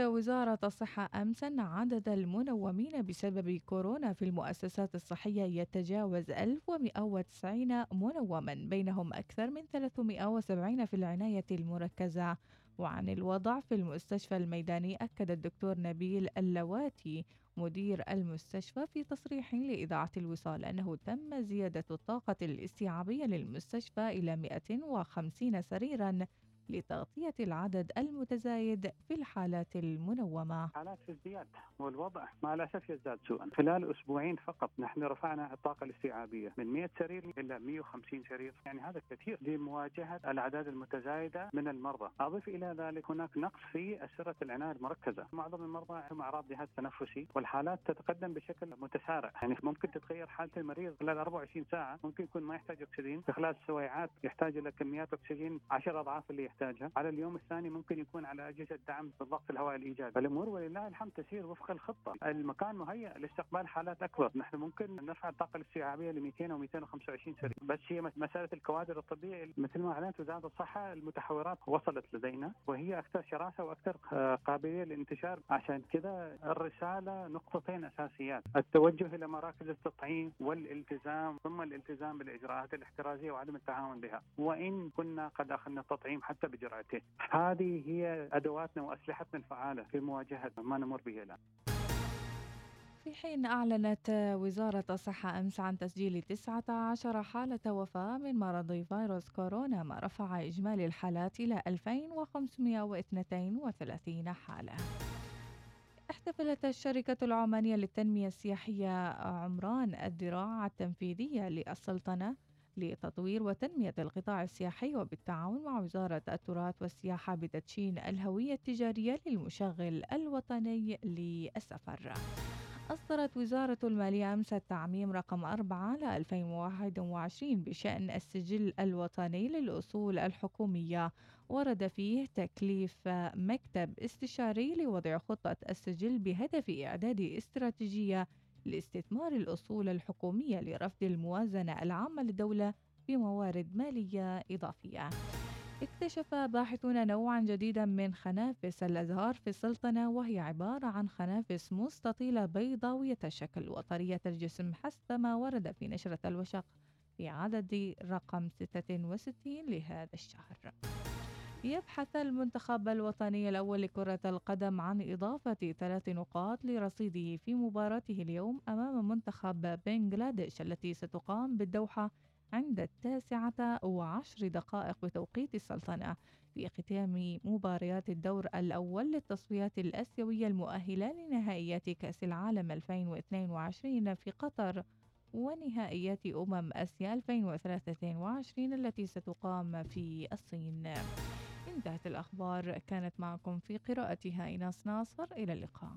وزارة الصحة أمس أن عدد المنومين بسبب كورونا في المؤسسات الصحية يتجاوز 1190 منوما بينهم أكثر من 370 في العناية المركزة. وعن الوضع في المستشفى الميداني أكد الدكتور نبيل اللواتي مدير المستشفى في تصريح لإذاعة الوصال أنه تم زيادة الطاقة الاستيعابية للمستشفى إلى 150 سريرا لتغطية العدد المتزايد في الحالات المنومة. حالات في ازدياد والوضع مع الأسف يزداد سوءا. خلال أسبوعين فقط نحن رفعنا الطاقة الاستيعابية من 100 سرير إلى 150 سرير. يعني هذا كثير لمواجهة الأعداد المتزايدة من المرضى. أضف إلى ذلك هناك نقص في أسرة العناية المركزة. معظم المرضى عندهم أعراض جهاز تنفسي والحالات تتقدم بشكل متسارع. يعني ممكن تتغير حالة المريض خلال 24 ساعة. ممكن يكون ما يحتاج أكسجين. في خلال سويعات يحتاج إلى كميات أكسجين 10 أضعاف اللي يحتاجها على اليوم الثاني ممكن يكون على أجهزة دعم بالضغط الهوائي الإيجابي. فالأمور ولله الحمد تسير وفق الخطة. المكان مهيئ لاستقبال حالات أكبر. نحن ممكن نرفع الطاقة الاستيعابية ل 200 و 225 سرير. بس هي مسألة الكوادر الطبيه مثل ما أعلنت وزارة الصحة المتحورات وصلت لدينا وهي أكثر شراسة وأكثر قابلية للانتشار. عشان كذا الرسالة نقطتين أساسيات. التوجه إلى مراكز التطعيم والالتزام ثم الالتزام بالإجراءات الاحترازية وعدم التهاون بها. وإن كنا قد أخذنا التطعيم حتى بجرعه حياته هذه هي أدواتنا وأسلحتنا الفعالة في مواجهة ما نمر به الآن. في حين أعلنت وزارة الصحة أمس عن تسجيل 19 حالة وفاة من مرض فيروس كورونا ما رفع إجمالي الحالات إلى 2532 حالة. احتفلت الشركة العمانية للتنمية السياحية عمران الذراع التنفيذية للسلطنة لتطوير وتنمية القطاع السياحي وبالتعاون مع وزارة التراث والسياحة بتدشين الهوية التجارية للمشغل الوطني للسفر. أصدرت وزارة المالية أمس التعميم رقم 4 ل 2021 بشأن السجل الوطني للأصول الحكومية ورد فيه تكليف مكتب استشاري لوضع خطة السجل بهدف إعداد استراتيجية لاستثمار الأصول الحكومية لرفض الموازنة العامة للدولة بموارد مالية إضافية. اكتشف باحثون نوعا جديدا من خنافس الأزهار في السلطنة وهي عبارة عن خنافس مستطيلة بيضاوية الشكل وطرية الجسم حسب ما ورد في نشرة الوشق في عدد رقم 66 لهذا الشهر. يبحث المنتخب الوطني الأول لكرة القدم عن إضافة ثلاث نقاط لرصيده في مباراته اليوم أمام منتخب بنغلاديش التي ستقام بالدوحة عند التاسعة وعشر دقائق بتوقيت السلطنة. في ختام مباريات الدور الأول للتصفيات الآسيوية المؤهلة لنهائيات كأس العالم 2022 في قطر. ونهائيات أمم آسيا 2023 التي ستقام في الصين. انتهت الأخبار كانت معكم في قراءتها إيناس ناصر إلى اللقاء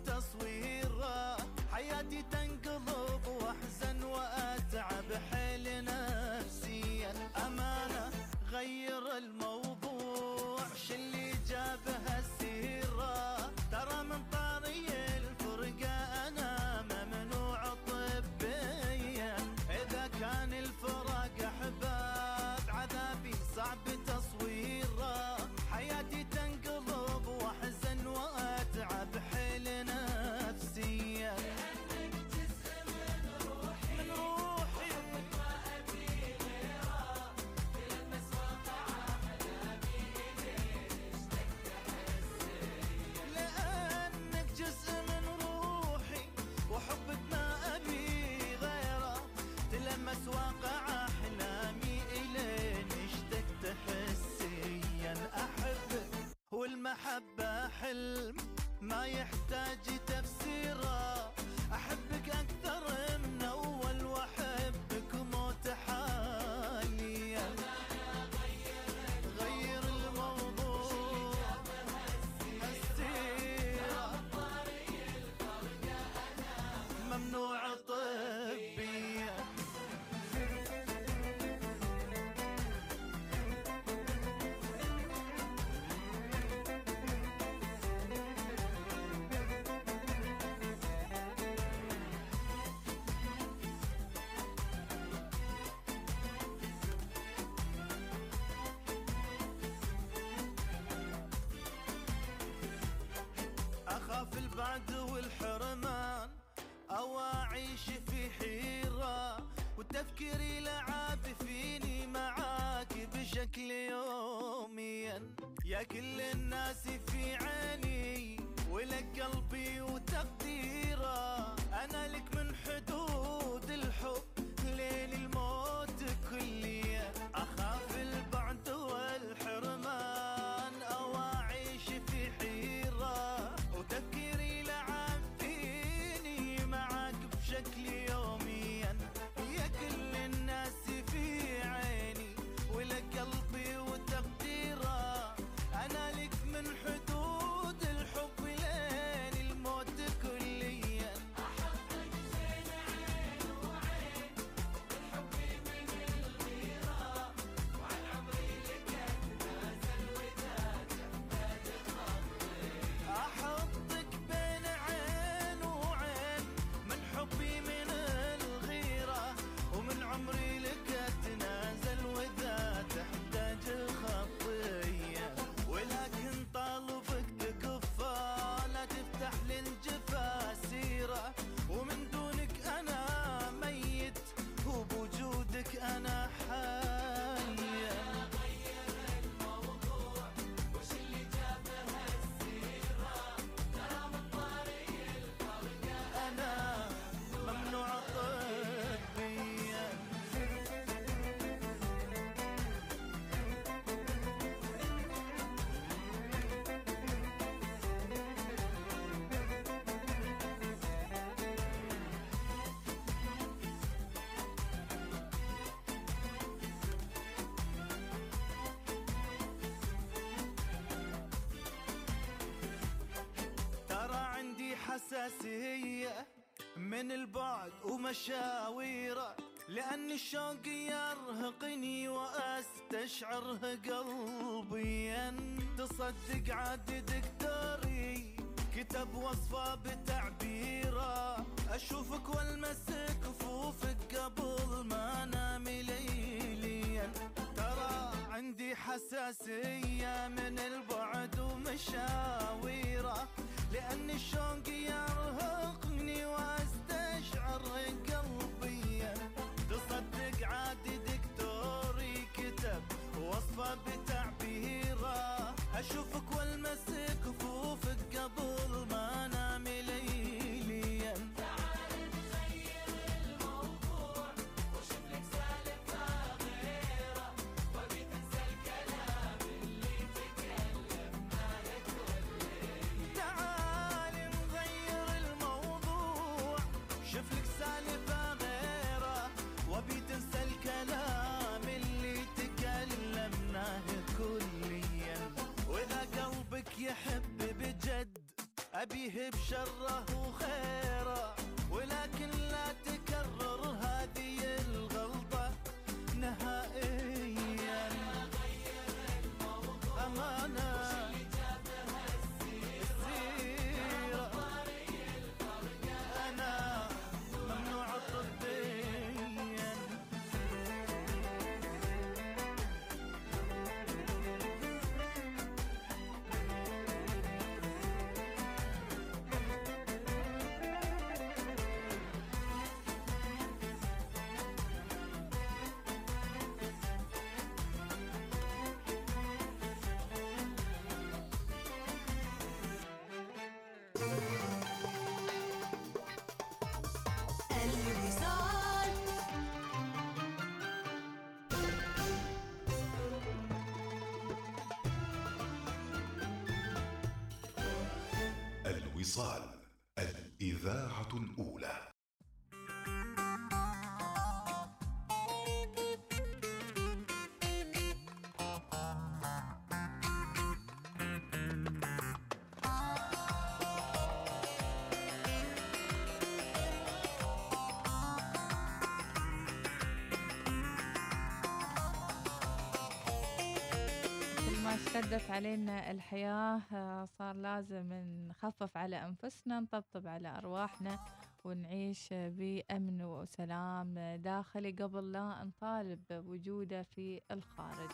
जित يا كل الناس في عيني ولك قلبي وتقديره. أنا لك الأساسية من البعد ومشاويره لأن الشوق يرهقني وأستشعره قلبي تصدق عاد دكتوري. كتب وصفة بتعبيره أشوفك والمس كفوفك قبل ما أنام ليليا. ترى عندي حساسية من البعد ومشاويره لأن الشوق يرهقني واستشعر قلبي. تصدق عادي دكتوري كتب وصفة بتعبيره. أشوفك والمس كفوفك فيه بشره وخيره ولكن وصال الإذاعة الأولى. اشتدت علينا الحياة آه، صار لازم نخفف على أنفسنا نطبطب على أرواحنا ونعيش بأمن وسلام داخلي قبل لا نطالب بوجوده في الخارج.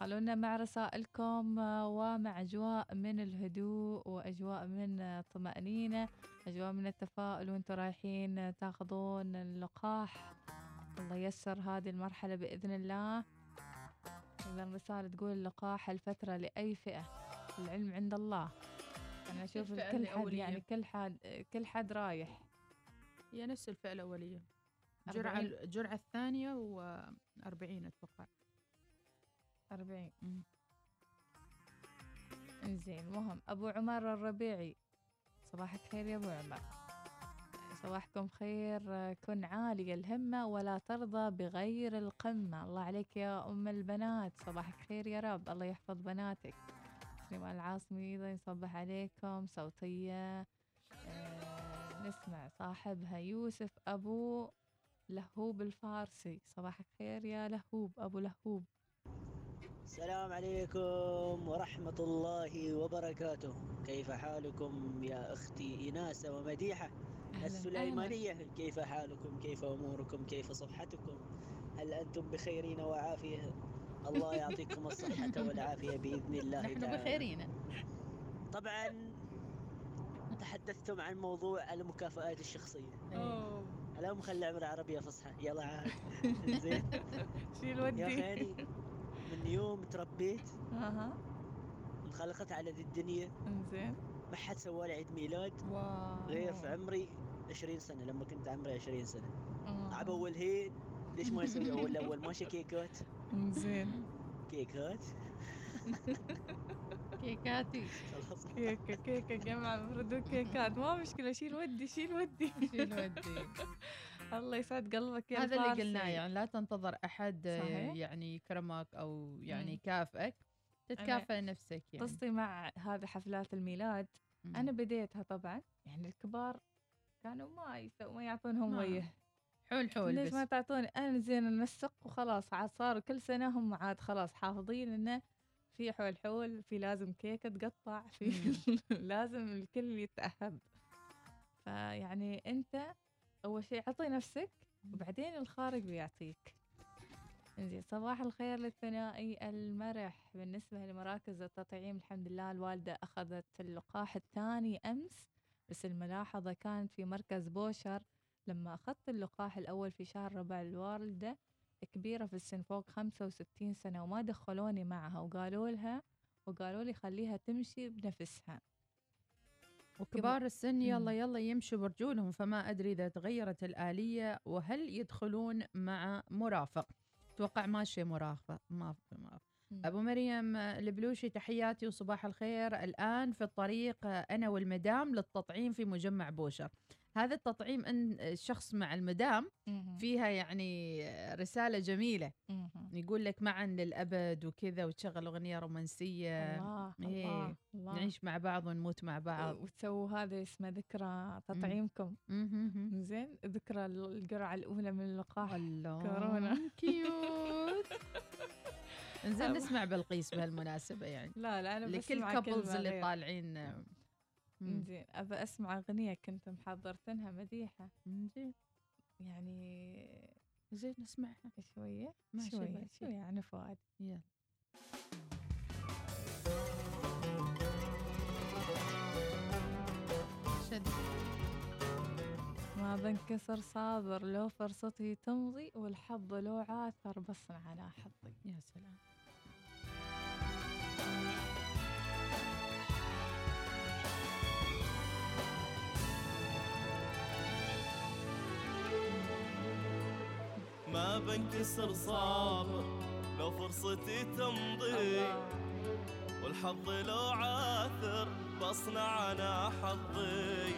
خلونا مع رسائلكم ومع أجواء من الهدوء وأجواء من الطمأنينة أجواء من التفاؤل وأنتم رايحين تاخذون اللقاح. الله ييسر هذه المرحلة بإذن الله. إذا الرسالة تقول اللقاح الفترة لأي فئة العلم عند الله. أنا أشوف الفئة كل حد الأولية. يعني كل حد كل حد رايح. هي نفس الفئة الأولية. الجرعة أربعين. الجرعة الثانية و40 أتوقع. 40 مم. زين مهم. أبو عمر الربيعي صباحك خير يا أبو عمر. صباحكم خير. كن عالي الهمة ولا ترضى بغير القمة. الله عليك يا أم البنات. صباحك خير يا رب. الله يحفظ بناتك. سليمان العاصمي أيضا يصبح عليكم صوتية. آه، نسمع صاحبها يوسف أبو لهوب الفارسي. صباحك خير يا لهوب أبو لهوب. السلام عليكم ورحمة الله وبركاته. كيف حالكم يا أختي إيناس ومديحة. السليمانية كيف حالكم؟ كيف أموركم؟ كيف صحتكم؟ هل أنتم بخيرين وعافية؟ الله يعطيكم الصحة والعافية بإذن الله نحن تعالى. بخيرين. طبعا تحدثتم عن موضوع المكافآت الشخصية. أوه. لا مخلي عمر عربية فصحى. يلا عاد. زين. شيل يا ودي خيري من يوم تربيت أها. انخلقت على ذي الدنيا. إنزين. ما حد سوى لي عيد ميلاد. واو. غير في عمري 20 سنة لما كنت عمري 20 سنة. عبوا الهين ليش ما يسوي أول أول؟ ماشي كيكات. انزين. كيكات؟ كيكاتي. خلاص. كيكة كيكة جمع مفردون كيكات ما مشكلة شيل ودي شيل ودي. شيل ودي. الله يسعد قلبك يا هذا اللي. قلناه يعني لا تنتظر أحد صحيح. يعني يكرمك أو يعني. يكافئك تتكافئ نفسك يعني. قصتي مع هذه حفلات الميلاد. مم. أنا بديتها طبعا. يعني الكبار كانوا ما يسووا ما يعطونهم ما. حول حول ليش بس. ما تعطوني؟ أنا زين ننسق وخلاص عاد صاروا كل سنة هم عاد خلاص حافظين إنه في حول حول في لازم كيكة تقطع في لازم الكل يتأهب. فيعني أنت أول شيء عطي نفسك وبعدين الخارج بيعطيك. زين صباح الخير للثنائي المرح. بالنسبة لمراكز التطعيم الحمد لله الوالدة أخذت اللقاح الثاني أمس بس الملاحظة كانت في مركز بوشر. لما أخذت اللقاح الأول في شهر ربع الوالدة كبيرة في السن فوق 65 سنة وما دخلوني معها وقالوا لها وقالوا لي خليها تمشي بنفسها. وكبار السن يلا. يلا يمشوا برجولهم فما أدري إذا تغيرت الآلية وهل يدخلون مع مرافق. توقع ماشي مرافق ما. أبو مريم البلوشي تحياتي وصباح الخير. الآن في الطريق أنا والمدام للتطعيم في مجمع بوشر. هذا التطعيم أن الشخص مع المدام. فيها يعني رسالة جميلة مهم. يقول لك معا للأبد وكذا وتشغل أغنية رومانسية الله إيه. الله الله نعيش مع بعض ونموت مع بعض وتسووا هذا اسمه ذكرى تطعيمكم. زين ذكرى القرعة الأولى من اللقاح الله كورونا. cute أبو- نسمع بلقيس بهالمناسبة يعني لا لا أنا لكل couples اللي. طالعين. زين أبى أسمع أغنية كنت محضرتنها مديحة. زين يعني زين نسمعها. شوية؟ ماشي شوية. شوية عن فؤاد. يلا. شد. ما بنكسر صابر لو فرصتي تمضي والحظ لو عاثر بصنع على حظي. يا سلام. ما بنكسر صابر لو فرصتي تمضي. والحظ لو عاثر بصنع أنا حظي.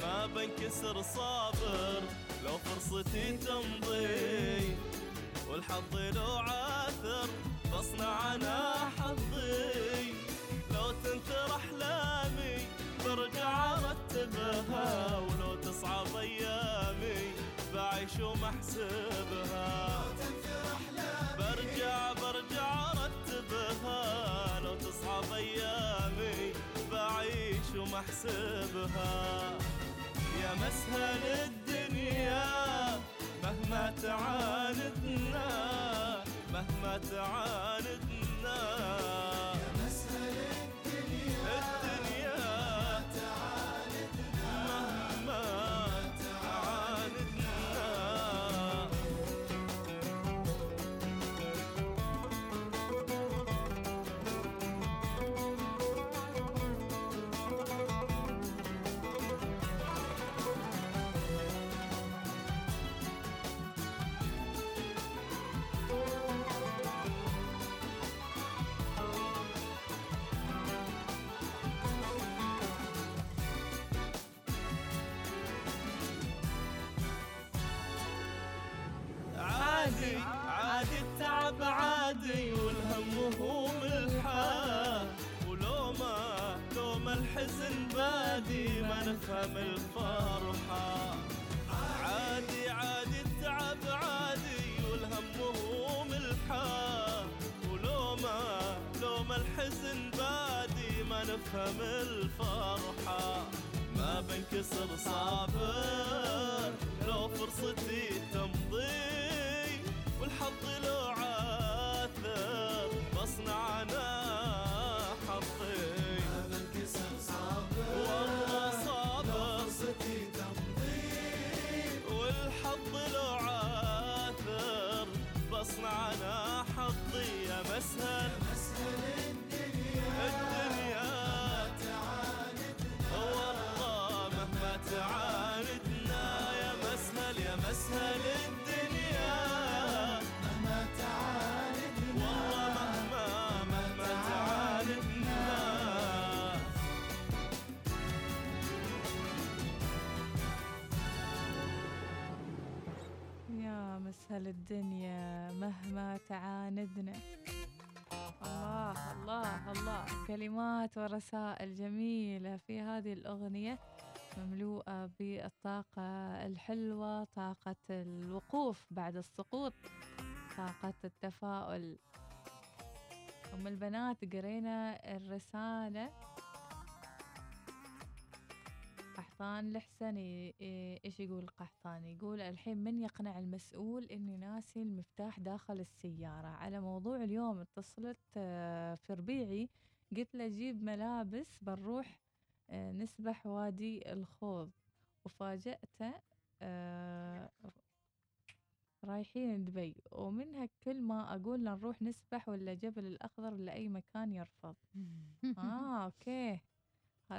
ما بنكسر صابر لو فرصتي تمضي. والحظ لو عاثر بصنع أنا حظي. لو تنثر احلامي برجع ارتبها ولو تصعب أيامي بعيش ومحسبها برجع برجع ارتبها لو تصعب أيامي بعيش ومحسبها. يا مسهل الدنيا مهما تعاندنا مهما تعاندنا. نفهم الفرحة ما بنكسر صابر. لو فرصتي الدنيا مهما تعاندنا. الله الله الله. كلمات ورسائل جميلة في هذه الأغنية مملوءة بالطاقة الحلوة طاقة الوقوف بعد السقوط طاقة التفاؤل. أم البنات قرينا الرسالة. قحطان الحسني إيه- إيش يقول قحطان؟ يقول الحين من يقنع المسؤول اني ناسي المفتاح داخل السيارة؟ على موضوع اليوم اتصلت آه، في ربيعي قلت له جيب ملابس بنروح آه، نسبح وادي الخوض. وفاجأته آه، رايحين دبي. ومنها كل ما أقول له نروح نسبح ولا جبل الأخضر ولا اي مكان يرفض. آه أوكي. هذا الله.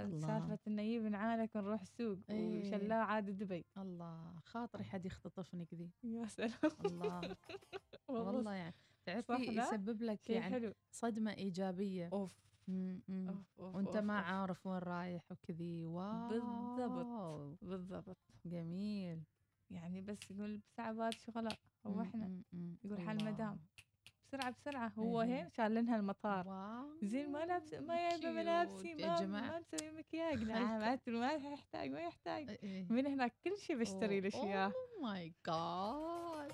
سالفة إنه يجيب نعالك ونروح السوق إيه. وشلاه عاد دبي. الله. خاطري حد يختطفني كذي. يا سلام. الله. والله. يعني تعرفي؟ يسبب لك يعني حلو. صدمة إيجابية. أوف. م- م. أوف أوف وأنت أوف، ما أوف. عارف وين رايح وكذي. واو. بالضبط. بالضبط جميل. يعني بس يقول بعد شغلاء هو م- إحنا. يقول حال الله. المدام بسرعة بسرعة. هو إيه. هين شالنها المطار. واو زين ما لابس ما يبي ملابسي ما ما نسوي مكياج نعم ما يحتاج ما يحتاج إيه. من هناك كل شيء بشتري له إياه. اوه ماي جاد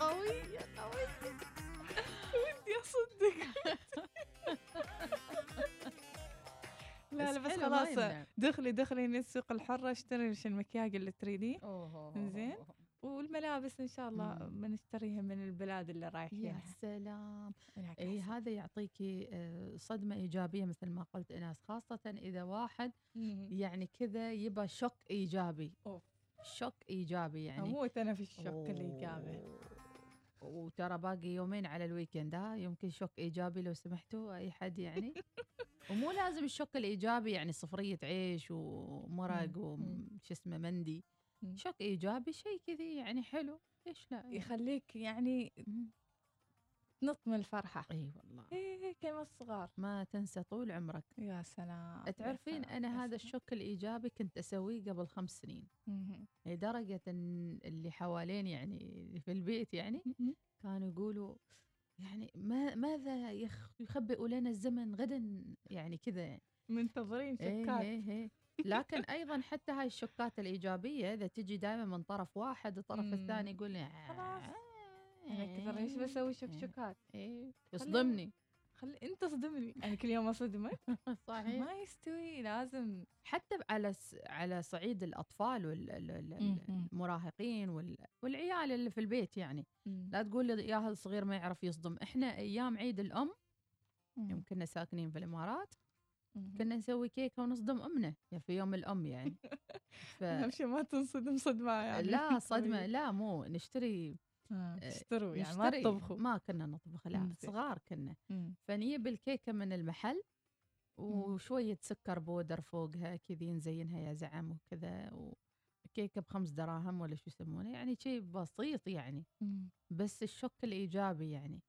قوية قوية. ودي أصدق. لا لا بس خلاص. دخلي دخلي من السوق الحرة اشتري لك المكياج اللي تريديه. زين. والملابس إن شاء الله. بنشتريها من البلاد اللي يا رايحينها سلام اي. هذا يعطيكي آه، صدمة إيجابية مثل ما قلت إناس خاصة إذا واحد. يعني كذا يبى shock إيجابي أوف. shock إيجابي يعني أموت أنا في ال shock الإيجابي أوه. وترى باقي يومين على ال weekend ها يمكن shock إيجابي لو سمحتوا أي حد يعني ومو لازم ال shock الإيجابي يعني صفرية عيش ومرق. وش اسمه مندي مم. shock إيجابي شيء كذي يعني حلو ليش لا يعني؟ يخليك يعني مم. تنط من الفرحة إي والله إيه كما الصغار ما تنسى طول عمرك يا سلام يا تعرفين سلام، أنا يا هذا. ال shock الإيجابي كنت أسويه قبل خمس سنين مهم. لدرجة إن اللي حوالين يعني في البيت يعني. كانوا يقولوا يعني ما ماذا يخ يخبئ لنا الزمن غدا يعني كذا يعني منتظرين شكات إيه إيه. لكن أيضا حتى هاي الشكات الإيجابية إذا تجي دائما من طرف واحد الطرف مم. الثاني يقول لي خلاص. أنا كثر إيش بسوي؟ شكشكات إيه يصدمني. خلي أنت صدمني. أنا كل يوم أصدمك. صحيح. ما يستوي لازم. حتى على س- على صعيد الأطفال والمراهقين وال- والعيال اللي في البيت يعني. لا تقول لي يا هذا الصغير ما يعرف يصدم. إحنا أيام عيد الأم يوم كنا ساكنين في الإمارات. كنا نسوي كيكة ونصدم أمنا يعني في يوم الأم يعني. ف... أهم شيء ما تنصدم صدمة يعني. لا صدمة لا مو نشتري آه، آه، تشتروا يعني ما تطبخوا. ما كنا نطبخ لا مم،. صغار كنا. مم. فنجيب الكيكة من المحل وشوية سكر بودر فوقها كذي نزينها يا زعم وكذا وكيكة بخمس دراهم ولا شو يسمونه يعني شيء بسيط يعني. مم. بس الشك الإيجابي يعني.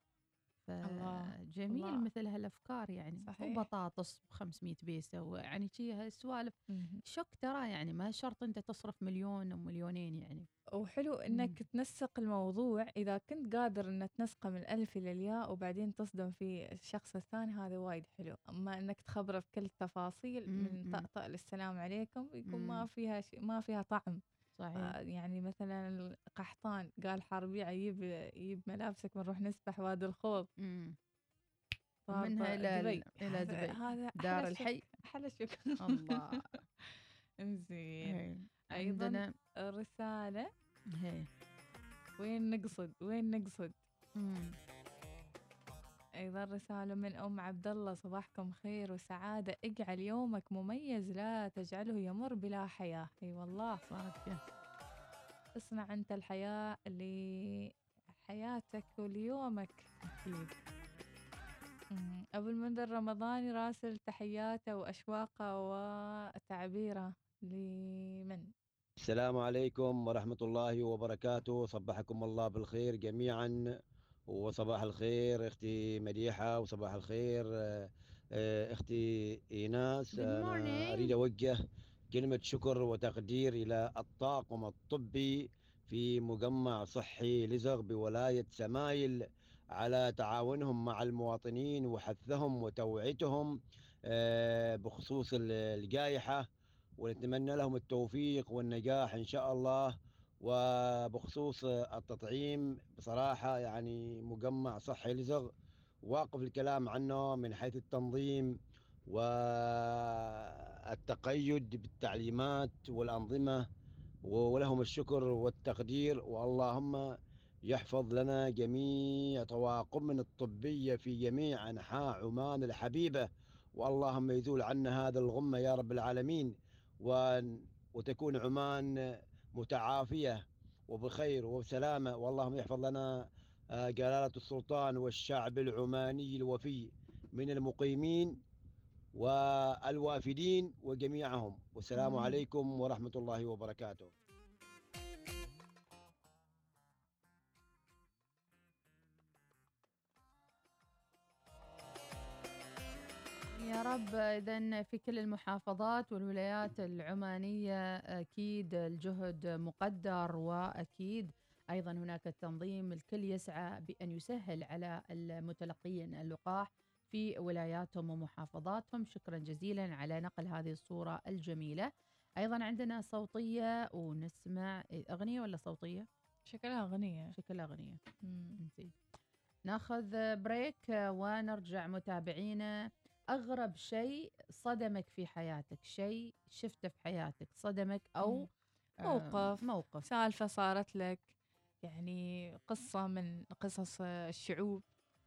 جميل الله. مثل هالأفكار يعني صحيح. وبطاطس ب 500 بيسة ويعني شي هالسوالف. شك ترى يعني ما شرط أنت تصرف مليون ومليونين يعني وحلو إنك تنسق الموضوع إذا كنت قادر ان تنسقه من الالف إلى الياء وبعدين تصدم في الشخص الثاني هذا وايد حلو أما إنك تخبره بكل التفاصيل من مم. طقطق للسلام عليكم يكون ما مم. فيها شيء ما فيها طعم صحيح آه، يعني مثلا القحطان قال حربيع يجيب يجيب ملابسك بنروح نسبح وادي الخوض طار إلى دبي ال- إلى هذا- دبي. هذا دار الحي. أحلى شك الله زين هي. أيضاً عندنا الرسالة هي. وين نقصد وين نقصد مم. أيضا رسالة من أم عبد الله صباحكم خير وسعادة اجعل يومك مميز لا تجعله يمر بلا حياة. أي والله. صادقة اصنع أنت الحياة لحياتك وليومك. أكيد. مم. أبو المنذر رمضاني راسل تحياته وأشواقه وتعبيره لمن؟ السلام عليكم ورحمة الله وبركاته. صبحكم الله بالخير جميعا. وصباح الخير أختي مديحة وصباح الخير آه، آه، أختي إيناس. أنا. أريد أوجه كلمة شكر وتقدير إلى الطاقم الطبي في مجمع صحي لزغ بولاية سمايل على تعاونهم مع المواطنين وحثهم وتوعيتهم آه، بخصوص ال- الجائحة. ونتمنى لهم التوفيق والنجاح إن شاء الله. وبخصوص التطعيم بصراحة يعني مجمع صحي لزغ واقف الكلام عنه من حيث التنظيم والتقيد بالتعليمات والأنظمة ولهم الشكر والتقدير واللهم يحفظ لنا جميع طواقمنا الطبية في جميع أنحاء عمان الحبيبة. واللهم يزول عنا هذا الغمة يا رب العالمين. وتكون عمان متعافية وبخير وبسلامة. واللهم يحفظ لنا آه، جلالة السلطان والشعب العماني الوفي من المقيمين والوافدين وجميعهم. والسلام. عليكم ورحمة الله وبركاته. يا رب إذا في كل المحافظات والولايات العمانية أكيد الجهد مقدر وأكيد أيضا هناك التنظيم الكل يسعى بأن يسهل على المتلقين اللقاح في ولاياتهم ومحافظاتهم شكرا جزيلا على نقل هذه الصورة الجميلة أيضا عندنا صوتية ونسمع أغنية ولا صوتية؟ شكلها أغنية شكلها. زين. ناخذ بريك ونرجع متابعينا أغرب شيء صدمك في حياتك شيء شفته في حياتك صدمك أو. آه، موقف. موقف سالفة صارت لك يعني قصة من قصص الشعوب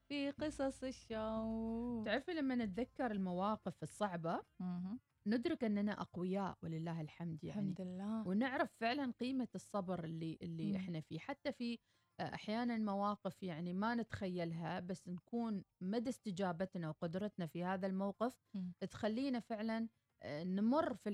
في قصص الشعوب تعرفي لما نتذكر المواقف الصعبة. ندرك أننا أقوياء ولله الحمد يعني الحمد لله ونعرف فعلا قيمة الصبر اللي اللي مم. إحنا فيه حتى في أحيانا مواقف يعني ما نتخيلها بس نكون مدى استجابتنا وقدرتنا في هذا الموقف مم. تخلينا فعلا آه، نمر في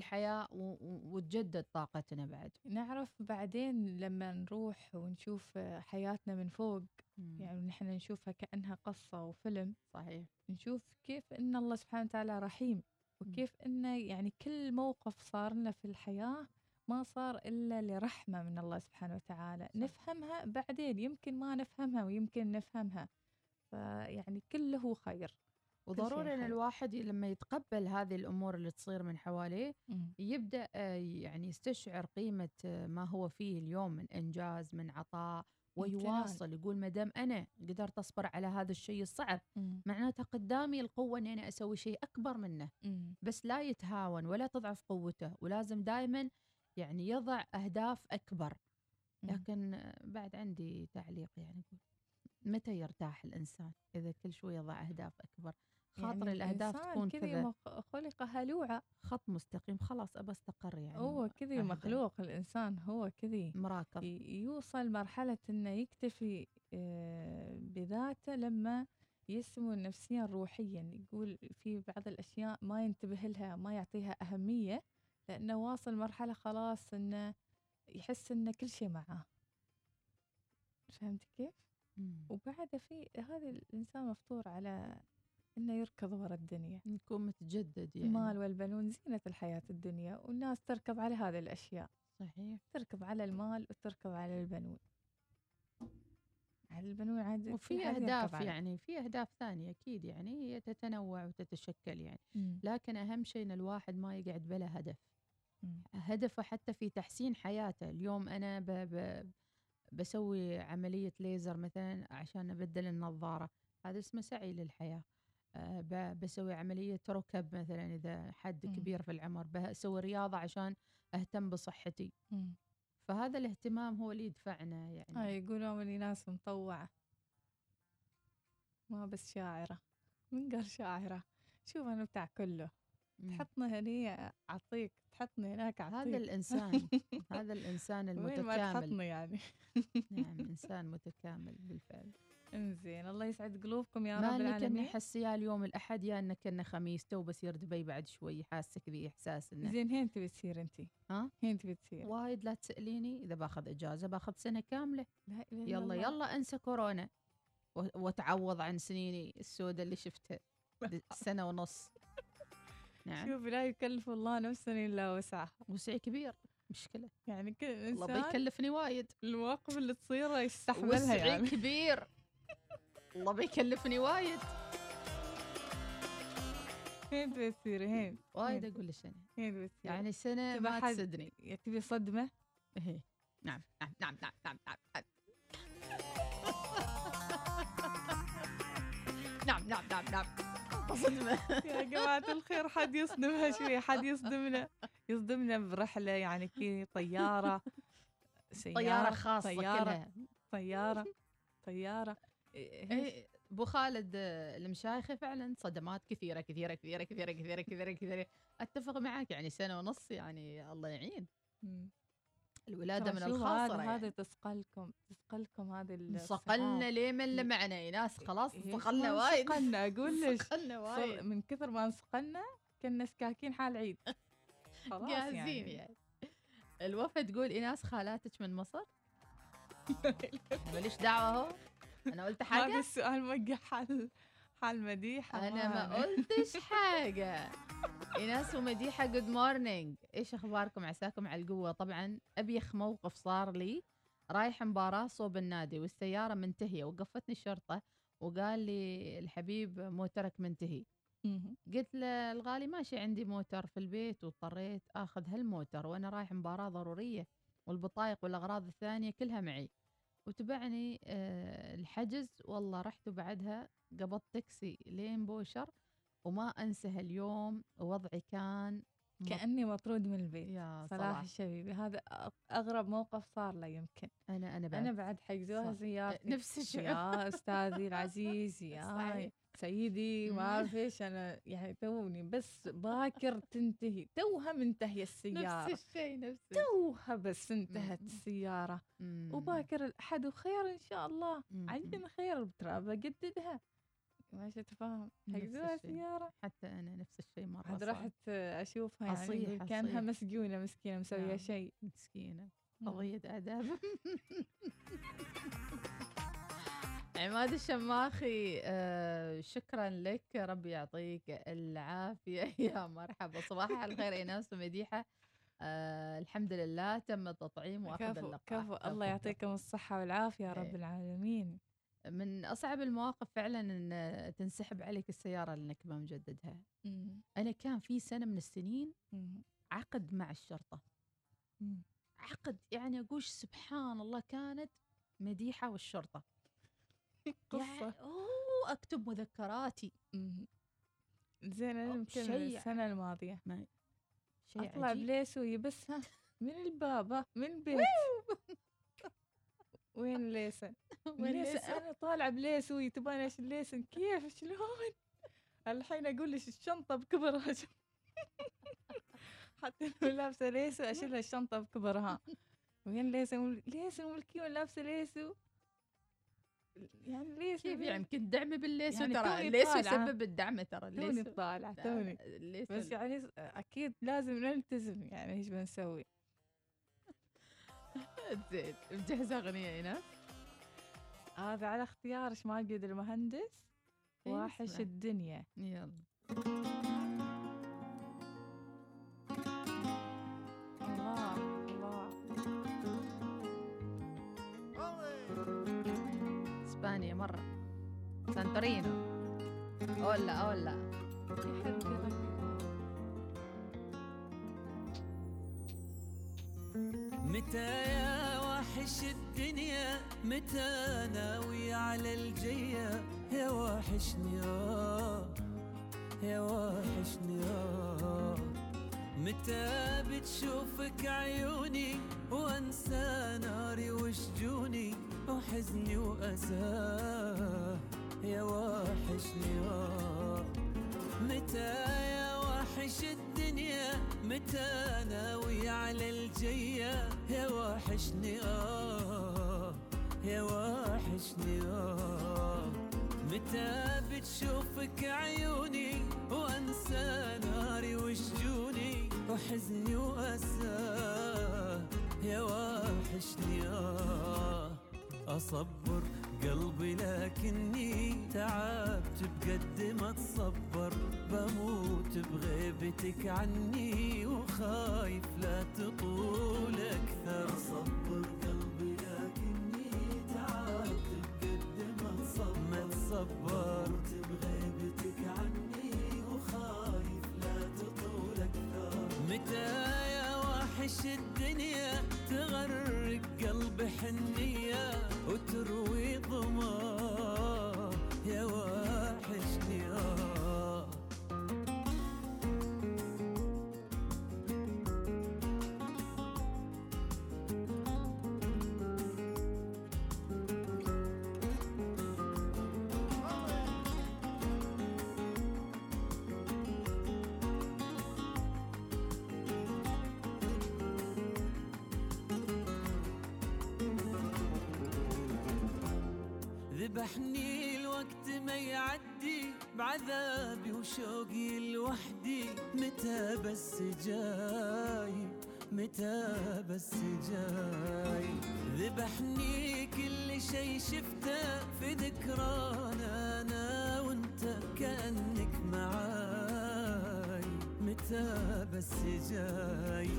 و- وتجدد طاقتنا بعد نعرف بعدين لما نروح ونشوف حياتنا من فوق مم. يعني نحن نشوفها كأنها قصة وفيلم صحيح نشوف كيف إن الله سبحانه وتعالى رحيم وكيف انه يعني كل موقف صار لنا في الحياة ما صار إلا لرحمة من الله سبحانه وتعالى صح. نفهمها بعدين يمكن ما نفهمها ويمكن نفهمها فيعني كله خير وضروري ان. الواحد لما يتقبل هذه الأمور اللي تصير من حواليه يبدأ آه، يعني يستشعر قيمة آه، ما هو فيه اليوم من إنجاز من عطاء. ويواصل يقول ما دام أنا قدرت أصبر على هذا الشيء الصعب. معناته قدامي القوة إني أنا أسوي شيء أكبر منه. بس لا يتهاون ولا تضعف قوته ولازم دائما يعني يضع أهداف أكبر. مم. لكن بعد عندي تعليق يعني متى يرتاح الإنسان إذا كل شوي يضع أهداف أكبر؟ خاطر يعني الأهداف الإنسان تكون كذي كذا. خلق هلوعة. خط مستقيم خلاص أبى أستقر يعني. هو كذي. مخلوق الإنسان هو كذي. مراكض ي- يوصل مرحلة إنه يكتفي آه، بذاته لما يسمو نفسيا روحيا يقول في بعض الأشياء ما ينتبه لها ما يعطيها أهمية. لأنه واصل مرحلة خلاص إنه يحس إن كل شيء معاه فهمت كيف؟ وبعد في هذا الإنسان مفطور على إنه يركض ورا الدنيا نكون متجدد يعني المال والبنون زينة الحياة الدنيا والناس تركض على هذه الأشياء صحيح تركض على المال وتركض على البنون على البنون عاد وفي أهداف. يعني في أهداف ثانية أكيد يعني هي تتنوع وتتشكل يعني مم. لكن أهم شيء إن الواحد ما يقعد بلا هدف. هدفه حتى في تحسين حياته. اليوم أنا ب ب بسوي عملية ليزر مثلا عشان أبدل النظارة. هذا اسمه سعي للحياة. آه، ب- بسوي عملية ركب مثلا إذا حد. كبير في العمر. بسوي رياضة عشان أهتم بصحتي. فهذا الاهتمام هو اللي يدفعنا يعني. هاي يقولون من ناس مطوعة. ما بس شاعرة. من قال شاعرة؟ شوف أنا بتاع كله. مم. تحطني هني أعطيك تحطني هناك أعطيك. هذا الإنسان هذا الإنسان وين ما المتكامل. تحطني يعني. نعم إنسان متكامل بالفعل. إنزين الله يسعد قلوبكم يا رب العالمين. احس يا اليوم الأحد يا إنك إنه خميس تو بصير دبي بعد شوي حاسه كذي إحساس إنه زين هين تبي تصير انت؟ ها؟ هين تبي تصير؟ وايد لا تسأليني إذا باخذ إجازة باخذ سنة كاملة. لا إلا يلا الله. يلا انسى كورونا. واتعوض عن سنيني السوداء اللي شفتها. سنة ونص. نعم. شوف لا يكلف الله نفسا إلا وسعها. وسعي كبير مشكلة. يعني كل الله انسان بيكلفني وايد. المواقف اللي تصير يستحملها وسعي يعني. كبير. الله بيكلفني وايد. هين تبي تصير هين. وايد. أقول لك أنا هين تبي تصير يعني سنه ما تسدني يعني تبي صدمة؟ إيه. نعم نعم نعم نعم نعم نعم. نعم. نعم نعم نعم. صدمة. يا جماعة الخير حد يصدمها شوي حد يصدمنا يصدمنا برحلة يعني كي طيارة سيارة طيارة خاصة طيارة كلها. طيارة طيارة. إيه، إيه، أبو خالد آه، المشايخة فعلا صدمات كثيرة كثيرة كثيرة كثيرة كثيرة كثيرة كثيرة. أتفق معك يعني سنة ونص يعني الله يعين. ترى من شوف الخاصرة هذا يعني. هذا تثقلكم تثقلكم هذه صقلنا ليه من اللي معنا يا ناس خلاص صقلنا وايد. صقلنا أقول لك صقلنا وايد. من كثر ما انصقلنا كنا سكاكين حال عيد. خلاص جاهزين يعني, يعني. الوفد تقول ايناس خالاتك من مصر؟ ماليش دعوة هو. أنا قلت هذا حاجة السؤال موقع حال حال مديحة أنا ما قلتش حاجة. ايناس ومديحة جود مورنينج إيش أخباركم؟ عساكم على القوة. طبعا أبيخ موقف صار لي رايح مباراة صوب النادي والسيارة منتهية وقفتني الشرطة وقال لي الحبيب موترك منتهي. قلت له الغالي ماشي عندي موتر في البيت واضطريت آخذ هالموتر وأنا رايح مباراة ضرورية والبطايق والأغراض الثانية كلها معي. وتبعني آه، الحجز. والله رحت وبعدها قبضت تاكسي لين بوشر. وما أنسى هاليوم وضعي كان كأني مطرود من البيت يا صلاح صلاح الشبيبي هذا أغرب موقف صار له يمكن. أنا أنا بعد. أنا بعد حجزوها. سيارتي نفس الشعور يا أستاذي العزيز يا صحيح. سيدي ما أعرف إيش أنا يعني توني بس باكر تنتهي. توها منتهية السيارة. نفس الشيء نفس توها بس انتهت مم. وباكر الأحد وخير إن شاء الله. عجل خير ترى بجددها ماشي تفاهم نفس حجزوها الشيء. سيارة حتى أنا نفس الشيء مرة عاد. رحت أشوفها يعني أصيح- أصيح. مسجونة مسكينة مسوية نعم. شيء. مسكينة. مم. قضية آداب. عماد الشماخي آه شكرا لك. ربي يعطيك العافية. يا مرحبا. صباح الخير إيناس ومديحة. آه الحمد لله تم التطعيم وأخذ اللقاح. كفو. الله يعطيكم الصحة والعافية يا رب إيه. العالمين. من أصعب المواقف فعلا إن تنسحب عليك السيارة لأنك ما مجددها. مم. أنا كان في سنة من السنين مم. عقد مع الشرطة. مم. عقد يعني أقول سبحان الله كانت مديحة والشرطة. يعني قصة أوه أكتب مذكراتي. زين أو يمكن شيء السنة الماضية. شيء أطلع عجيب. بليسوي بس ها. من الباب ها، من البيت وين ليسن؟ وين ليسن ليسن؟ أنا طالعة بليسوي تبغى إيش الليسن كيف شلون؟ الحين أقول لك الشنطة بكبرها حتى لو لابسة ليسو أشيلها الشنطة بكبرها وين ليسن؟ ليسن والكيون لابسة ليسو يعني ليسو كيف يعني يمكن دعم بالليسو يعني ترى توني الليسو. يسبب الدعم ترى توني الليسو توني الليسو بس يعني أكيد لازم نلتزم يعني إيش بنسوي؟ زين مجهزه أغنية إيناس هذا على اختيارش ماجد المهندس إيه، واحش. الدنيا. يلا. الله الله. إسبانيا مرة. سانتورينو. أولا أولا. يغني. متى يا وحش الدنيا؟ متى ناوي على الجية؟ يا وحشني آه يا وحشني آه متى بتشوفك عيوني؟ وانسى ناري وشجوني وحزني وأساه يا وحشني آه متى يا وحش الدنيا متى ناوي على الجية؟ يا وحشني آه يا وحشني آه. متى بتشوفك عيوني وأنسى ناري وشجوني؟ وحزني واساه يا وحشني آه. أصبر قلبي لكني تعبت بقد ما تصبر. بموت بغيبتك عني وخايف لا تطول أكثر. أصبر قلبي لكني تعبت بقد ما تصبر. ما تصبرت بغيبتك عني وخايف لا تطول أكثر. متى يا وحش الدنيا تغرق قلبي حنية وتروي ظما يا متى بس جاي ذبحني كل شي شفته في ذكرانا أنا وأنت كأنك معاي. متى بس جاي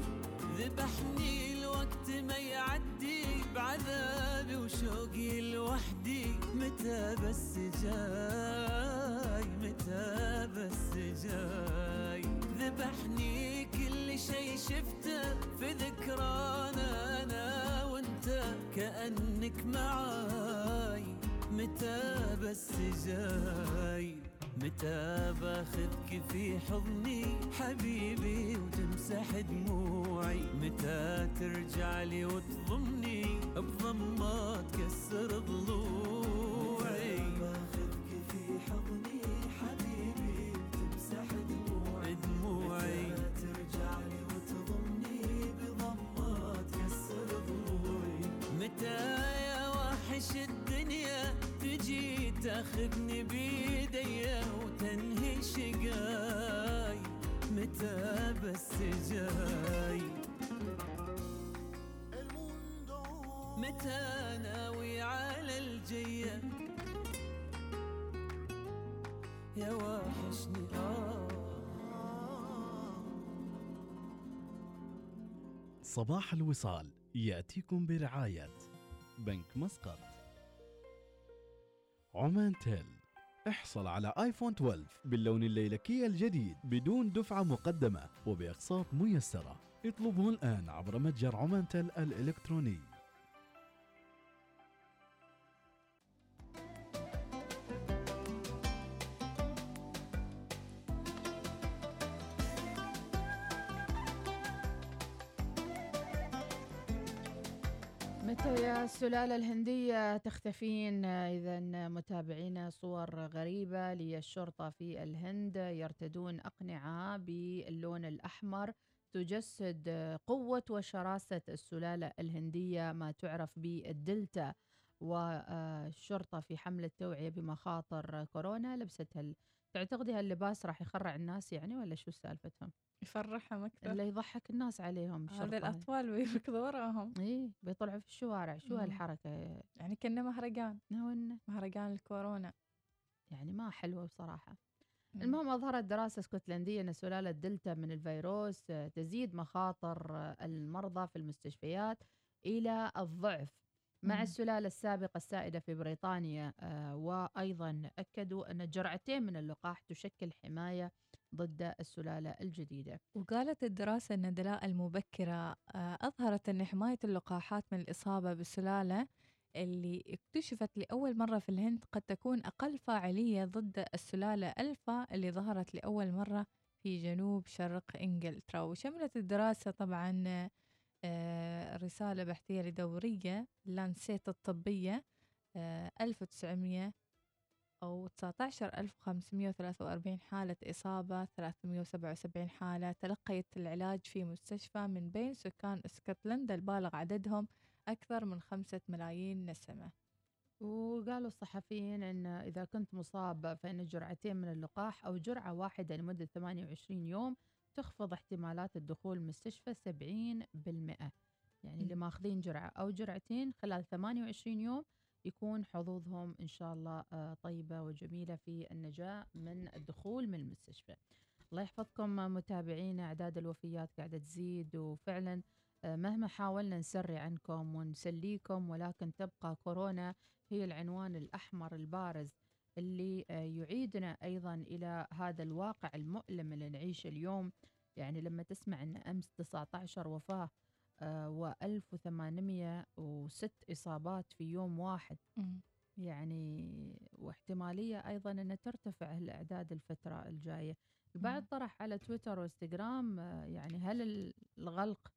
ذبحني الوقت ما يعدي بعذابي وشوقي لوحدي. متى بس جاي متى بس جاي ذبحني كل شي شفته في ذكرانا أنا وأنت كأنك معاي. متى بس جاي؟ متى باخذك في حضني؟ حبيبي وتمسح دموعي. متى ترجع لي وتضمني؟ بضمة تكسر ضلوعي. تاخذني بيدي وتنهي شقاي متى بس جاي؟ متى ناوي على الجية؟ يا وحشني آه. صباح الوصال يأتيكم برعاية بنك مسقط. عمان تيل. احصل على آيفون 12 باللون الليلكي الجديد بدون دفعة مقدمة وبأقساط ميسرة. اطلبه الآن عبر متجر عمان تيل الإلكتروني. يا السلالة الهندية تختفين إذا متابعينا صور غريبة للشرطة في الهند يرتدون أقنعة باللون الأحمر تجسد قوة وشراسة السلالة الهندية ما تعرف بالدلتا. والشرطة في حملة توعية بمخاطر كورونا لبست هال تعتقدي هاللباس راح يخرع الناس يعني ولا شو سالفتهم؟ يفرحهم أكثر اللي يضحك الناس عليهم هذا. الأطفال بيركضوا وراهم إيه بيطلعوا في الشوارع شو مم. هالحركة يعني كنا مهرجان نون مهرجان الكورونا يعني ما حلوة بصراحة مم. المهم أظهرت دراسة اسكتلندية أن سلالة دلتا من الفيروس تزيد مخاطر المرضى في المستشفيات إلى الضعف مع. السلالة السابقة السائدة في بريطانيا آه، وأيضا أكدوا أن جرعتين من اللقاح تشكل حماية ضد السلالة الجديدة وقالت الدراسة أن الدلاء المبكرة آه، أظهرت أن حماية اللقاحات من الإصابة بالسلالة اللي اكتشفت لأول مرة في الهند قد تكون أقل فاعلية ضد السلالة ألفا اللي ظهرت لأول مرة في جنوب شرق إنجلترا وشملت الدراسة طبعا رسالة بحثية لدورية لانسيت الطبية آه، 1900 أو 19543 حالة إصابة 377 حالة تلقيت العلاج في مستشفى من بين سكان اسكتلندا البالغ عددهم أكثر من خمسة ملايين نسمة. وقالوا الصحفيين أن إذا كنت مصاب فإن جرعتين من اللقاح أو جرعة واحدة لمدة 28 يوم تخفض احتمالات الدخول المستشفى 70% يعني اللي. ماخذين جرعة أو جرعتين خلال 28 يوم يكون حظوظهم إن شاء الله آه، طيبة وجميلة في النجاة من الدخول من المستشفى الله يحفظكم متابعينا أعداد الوفيات قاعدة تزيد وفعلا آه، مهما حاولنا نسري عنكم ونسليكم ولكن تبقى كورونا هي العنوان الأحمر البارز اللي آه، يعيدنا أيضا إلى هذا الواقع المؤلم اللي نعيشه اليوم. يعني لما تسمع أن أمس 19 وفاة و1806 إصابات في يوم واحد. يعني واحتمالية أيضا أن ترتفع الأعداد الفترة الجاية. البعض. طرح على تويتر وإنستغرام آه، يعني هل ال- الغلق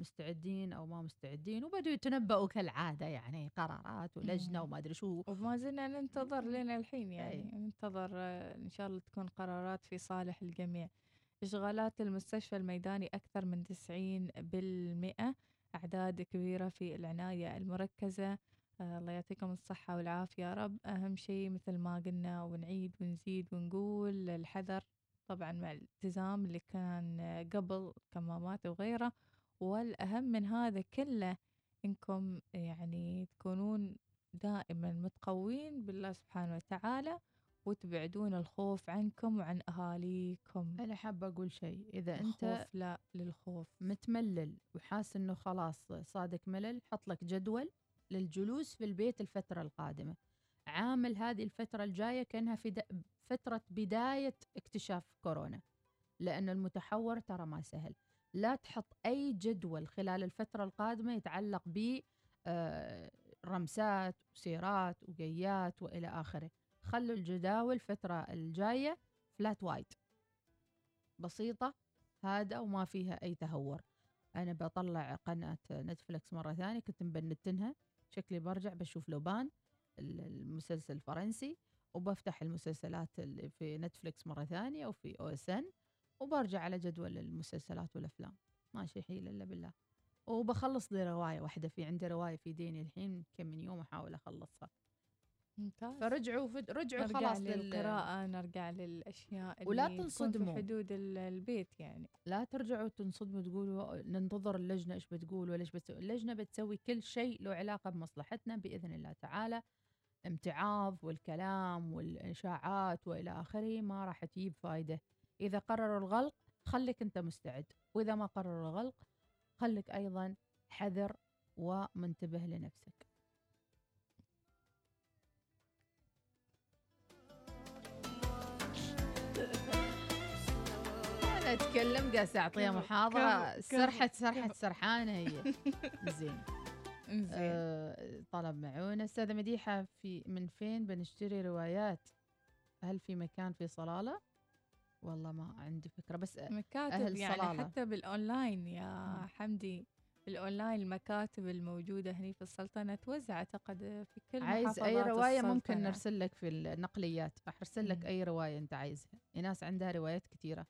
مستعدين أو ما مستعدين وبدوا يتنبؤوا كالعادة يعني قرارات ولجنة مم. وما أدري شو. وما زلنا ننتظر لنا الحين يعني أي. ننتظر آه، إن شاء الله تكون قرارات في صالح الجميع. إشغالات المستشفى الميداني أكثر من 90% أعداد كبيرة في العناية المركزة. آه، الله يعطيكم الصحة والعافية يا رب. أهم شيء مثل ما قلنا ونعيد ونزيد ونقول الحذر طبعا مع الالتزام اللي كان آه، قبل كمامات وغيره. والأهم من هذا كله إنكم يعني تكونون دائما متقوين بالله سبحانه وتعالى وتبعدون الخوف عنكم وعن أهاليكم. أنا حابة أقول شيء إذا أنت لا للخوف. متملل وحاس إنه خلاص صادق ملل حط لك جدول للجلوس في البيت الفترة القادمة. عامل هذه الفترة الجاية كأنها في فترة بداية اكتشاف كورونا لأن المتحور ترى ما سهل. لا تحط أي جدول خلال الفترة القادمة يتعلق ب آه، رمسات وسيرات وقيات وإلى آخره. خلوا الجداول الفترة الجاية flat white بسيطة هذا وما فيها أي تهور. أنا بطلع قناة نتفلكس مرة ثانية كنت مبنتنها. شكلي برجع بشوف لوبان ال- المسلسل الفرنسي وبفتح المسلسلات اللي في نتفلكس مرة ثانية وفي OSN وبرجع على جدول المسلسلات والأفلام. ماشي حيل إلا بالله. وبخلص لي رواية واحدة. في عندي رواية في ديني الحين كم من يوم أحاول أخلصها. ممتاز. فرجعوا فد- رجعوا نرجع خلاص لل... للقراءة نرجع للأشياء ولا اللي تكون تنصدموا. في حدود ال- البيت يعني. لا ترجعوا تنصدموا تقولوا ننتظر اللجنة إيش بتقول ولا إيش بتسوي. اللجنة بتسوي كل شيء له علاقة بمصلحتنا بإذن الله تعالى. الامتعاض والكلام والإشاعات وإلى آخره ما راح تجيب فايدة. إذا قرروا الغلق خليك أنت مستعد وإذا ما قرروا الغلق خليك أيضا حذر ومنتبه لنفسك. أنا أتكلم قاعد أعطيها محاضرة سرحت سرحت. سرحانة هي. زين. زين. آه، طلب معونة. أستاذة مديحة في من فين بنشتري روايات؟ هل في مكان في صلالة؟ والله ما عندي فكرة بس مكاتب أهل يعني صلالة. حتى بالأونلاين يا. حمدي بالأونلاين المكاتب الموجودة هني في السلطنة توزع أعتقد في كل عايز أي رواية ممكن السلطنة. نرسل لك في النقليات راح أرسل لك. أي رواية أنت عايزها إيناس عندها روايات كثيرة.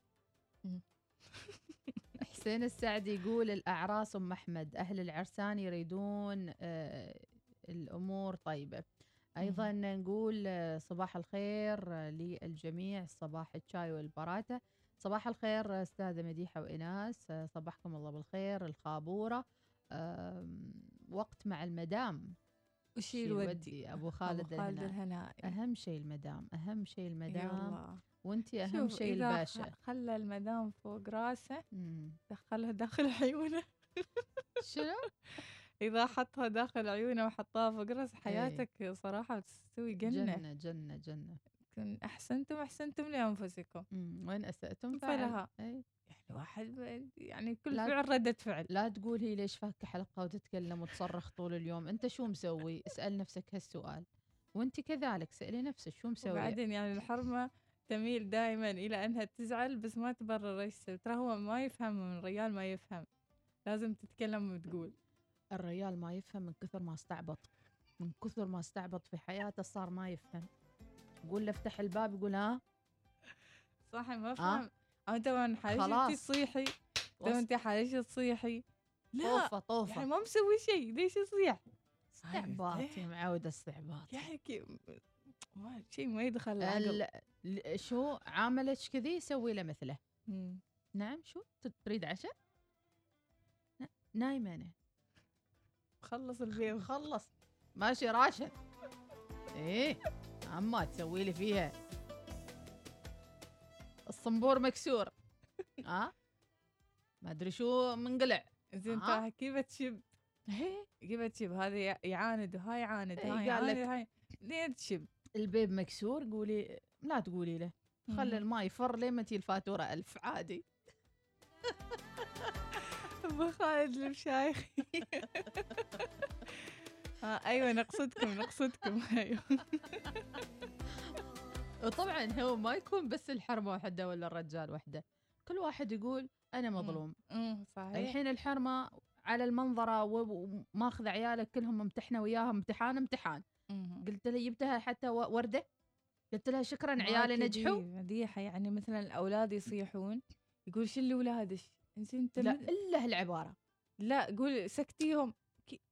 حسين السعدي يقول الأعراس أم أحمد أهل العرسان يريدون آه، الأمور طيبة أيضا نقول آه، صباح الخير آه، للجميع صباح الشاي والبراتة. صباح الخير أستاذة مديحة وإناس. آه، صباحكم الله بالخير الخابورة. وقت مع المدام. وشيل ودي أبو أبو خالد, خالد الهنا الهنائي. أهم شيء المدام أهم شيء المدام. وانت شوف شيء الباشا. خلى المدام فوق راسه. دخلها داخل عيونه. شنو؟ إذا حطها داخل عيونه وحطها فوق راس حياتك صراحة بتستوي جنة. جنة جنة جنة. كن أحسنتم أحسنتم لأنفسكم. مم. وين أسأتم فلها أي. يعني واحد يعني كل فعل ردة فعل. لا تقول هي ليش فاكة حلقة وتتكلم وتصرخ طول اليوم. أنت شو مسوي؟ اسأل نفسك هالسؤال. وأنت كذلك سألي نفسك شو مسوي؟ وبعدين يعني الحرمة تميل دائما إلى أنها تزعل بس ما تبرر تسوي. ترى هو ما يفهم من الرجال ما يفهم. لازم تتكلم وتقول. الرجال ما يفهم من كثر ما استعبط. من كثر ما استعبط في حياته صار ما يفهم. قول له افتح الباب يقول ها؟ صح ما فهم. أو أنت من خلاص. تصيحي أنت حالش تصيحي لا. طوفة طوفة. يعني ما مسوي شيء. ليش يصيح؟ استعباط يا معودة استعباط. يعني ما شيء ما يدخل العقل. شو؟ عاملك كذي سوي له مثله. مم. نعم شو؟ تريد عشاء؟ نايمة أنا. خلص البيض. خلص. ماشي راشد. إيه عما تسوي لي فيها. الصنبور مكسور. ها ما أدري شو منقلع. زين آه. آه. كيف تشب؟ إيه، كيف تشب؟ هذا يع- يعاند وهاي يعاند إيه، هاي قال لك. هاي لين تشب؟ البيب مكسور قولي لا تقولي له. خلي مم. الماء يفر لين ما تجي الفاتورة ألف عادي. ابو خالد المشايخ. آه أيوه نقصدكم نقصدكم أيوه. وطبعا هو ما يكون بس الحرمة وحده ولا الرجال وحده كل واحد يقول أنا مظلوم. صحيح. الحين الحرمة على المنظرة و- وماخذ عيالك كلهم ممتحنة وياها امتحان امتحان. قلت لها جبتها حتى و- وردة؟ قلت لها شكرا عيالي نجحوا. مديحة يعني مثلا الأولاد يصيحون يقول شو اللي ولادش زين انت لا من- إلا هالعبارة. لا قول سكتيهم.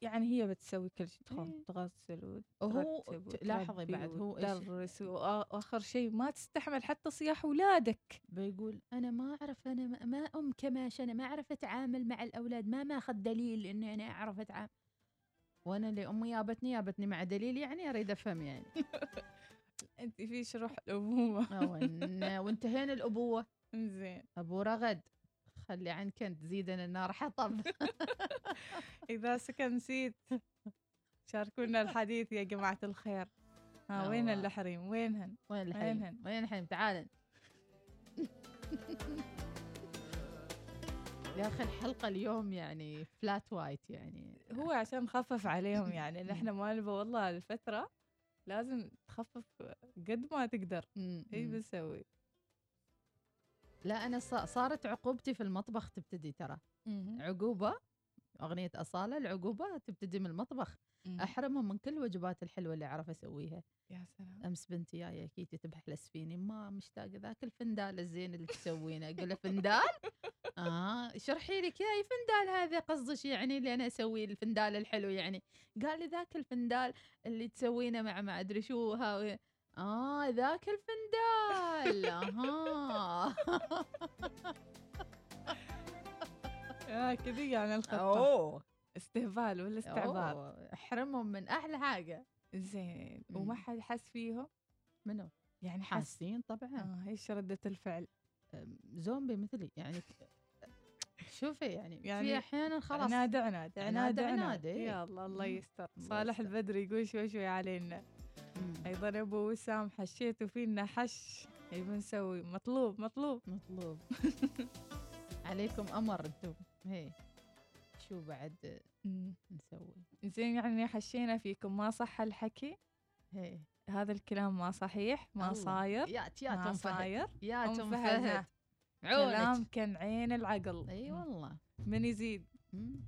يعني هي بتسوي كل شيء تخون إيه. تغسل وهو لاحظي بعد هو إيش وتدرس واخر شيء ما تستحمل حتى صياح اولادك بيقول أنا ما أعرف أنا ما, ما أم كماش أنا ما أعرف أتعامل مع الأولاد ما ماخذ دليل إني أنا أعرف اتعامل وأنا اللي أمي جابتني جابتني مع دليل يعني أريد أفهم يعني. انت في شروح الأبوة. وانتهينا الأبوة. زين ابو رغد خلي عنك أنت زيدنا النار حطب إذا سكن نسيت شاركونا الحديث يا جماعة الخير. ها وين. الحريم؟ وينهن وين الحين وينهن؟ وين الحين تعال. يا أخي الحلقة اليوم يعني فلات وايت يعني. هو عشان نخفف عليهم يعني نحن ما نبغى والله الفترة لازم تخفف قد ما تقدر. إيش م. بتسوي لا أنا صا- صارت عقوبتي في المطبخ تبتدي ترى. عقوبة أغنية أصالة العقوبة تبتدي من المطبخ. أحرمهم من كل الوجبات الحلوة اللي أعرف أسويها. يا سلام. أمس بنتي جاية أكيد تذبح لسفيني. ما مشتاقه ذاك الفندال الزين اللي تسوينه. أقول له فندال؟ آه شرحي لك ياي فندال هذا؟ قصدك يعني اللي أنا أسوي الفندال الحلو يعني. قال لي ذاك الفندال اللي تسوينه مع ما أدري شو ها آه ذاك الفندال. أها. يا كذي يعني الخطة. أوه. استهبال ولا استعبال أوه، احرمهم من أحلى حاجة. زين. وما حد حس فيهم؟ منو؟ يعني حس. حاسين طبعا. آه إيش ردة الفعل. زومبي مثلي. يعني شوفي يعني, يعني في أحيانا خلاص. عناد عناد عناد عناد. يا الله الله. يستر صالح. البدري يقول شوي شوي علينا. أيضا أبو وسام حشيتوا فينا حش. يبي نسوي مطلوب مطلوب. مطلوب. عليكم أمر أنتم. هي. شو بعد. نسوي؟ زين يعني حشينا فيكم. ما صح الحكي؟ هي. هذا الكلام ما صحيح ما. صاير. يا ما ياتم فهد صاير. ياتم أم فهد،. كلام كان عين العقل. أي والله. من يزيد.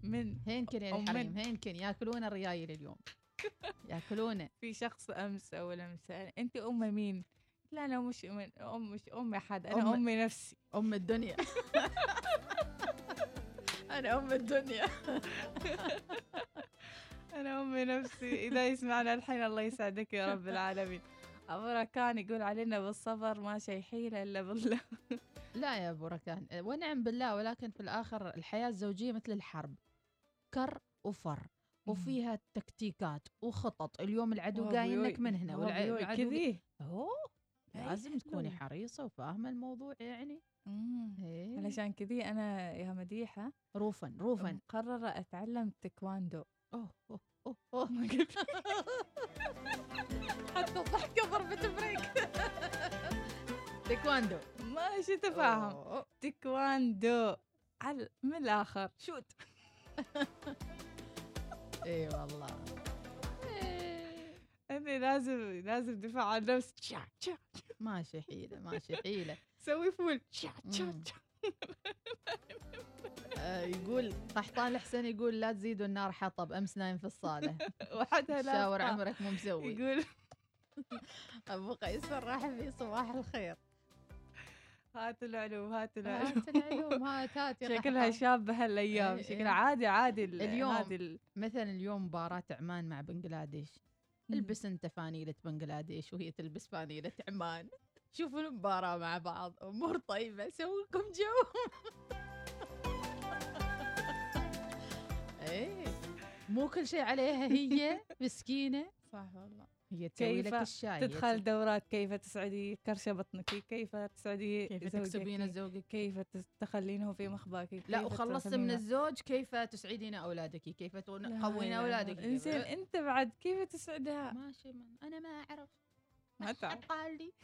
من؟ هينكن يا أم من. الحريم هينكن. ياكلون الريايل اليوم. ياكلونه. في شخص أمس أو امس أنت أم مين؟ لا أنا مش أم مش أم أحد أنا أم- أمي نفسي. أم الدنيا. أنا أم الدنيا. أنا امي نفسي. إذا يسمعنا الحين الله يسعدك يا رب العالمين. ابو كان يقول علينا بالصبر ما شي حيله إلا بالله. لا يا ابو ركان ونعم بالله ولكن في الآخر الحياة الزوجية مثل الحرب كر وفر. وفيها تكتيكات وخطط. اليوم العدو قايلك من هنا والعدو كذي. أي لازم تكوني. حريصة وفاهمة الموضوع يعني. إيه. علشان كذي أنا يا مديحة روفن روفن. مقررة أتعلم تايكواندو أوه أوه أوه, أوه. حتى الضحكه ضربت بريك تايكواندو ماشي تفاهم. تايكواندو على من الآخر. شوت. اي والله. اني لازم لازم دفاع عن تشا تشا ماشي حيلة ماشي حيلة. سوي فول. تشا تشا آه يقول قحطان الحسين يقول لا تزيدوا النار حطب. أمس نايم في الصالة. وحدها لا شاور. عمرك مو مسوي يقول أبو قيس راح في صباح الخير. هات العلوم هات العلوم هات العلوم هات شكلها. شابة هالأيام إيه، شكلها إيه. عادي عادي ال- اليوم. ال- مثلا اليوم مباراة عمان مع بنجلاديش البس أنت فانيلة بنجلاديش وهي تلبس فانيلة عمان شوفوا المباراة مع بعض أمور طيبة سووا لكم جو إيه مو كل شيء عليها هي مسكينة صح والله هي لك كيف الشاي تدخل دورات كيف تسعدي كرش بطنك كيف تسعدي كيف زوجك تكسبين زوجك كيف تخلينه في مخباك لا وخلصت من. الزوج كيف تسعدين أولادك كيف تقوين أولادك. إنزين أنت بعد كيف تسعدها ماشي من أنا ما أعرف ما تعرف قال لي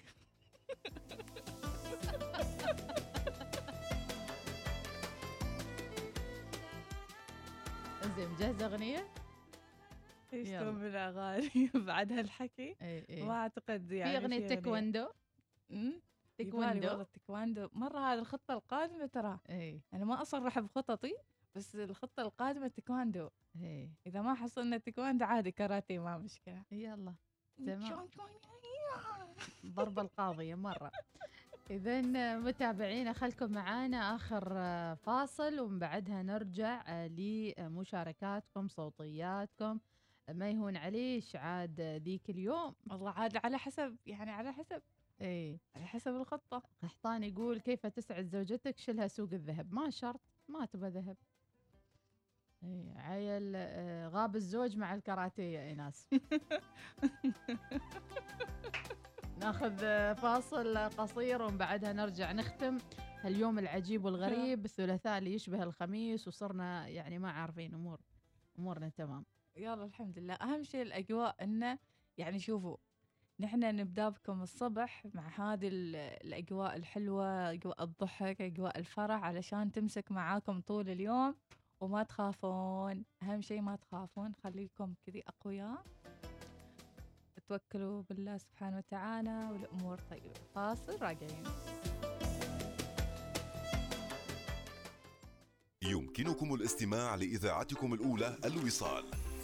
زين مجهزه أغنية؟ تبون بالأغاني بعد هالحكي. إي إي. ما أعتقد في يعني أغنية تايكوندو تايكوندو والله التايكواندو مرة هذه الخطة القادمة ترى. إي. أنا ما أصرح بخططي بس الخطة القادمة تايكواندو إي. إذا ما حصلنا تايكواندو عادي كاراتيه ما مشكلة. يلا. تمام. ضربة القاضية مرة. إذا متابعينا خلكم معانا آخر فاصل ومن بعدها نرجع لمشاركاتكم صوتياتكم. ما يهون عليش عاد ذيك اليوم. والله عاد على حسب يعني على حسب. اي على حسب الخطة. قحطان يقول كيف تسعد زوجتك؟ شلها سوق الذهب. ما شرط ما تبى ذهب. اي عيل آه، غاب الزوج مع الكاراتيه يا إيناس. ناخذ آه، فاصل قصير ومن بعدها نرجع نختم. اليوم العجيب والغريب الثلاثاء اللي يشبه الخميس وصرنا يعني ما عارفين أمور أمورنا تمام. يلا الحمد لله. أهم شيء الأجواء إنه يعني شوفوا نحن نبدأ بكم الصبح مع هذه ال- الأجواء الحلوة أجواء الضحك أجواء الفرح علشان تمسك معاكم طول اليوم وما تخافون. أهم شيء ما تخافون خليكم كذي أقوياء. توكلوا بالله سبحانه وتعالى والأمور طيبة. فاصل راجعين. يمكنكم الاستماع لإذاعتكم الأولى الوصال.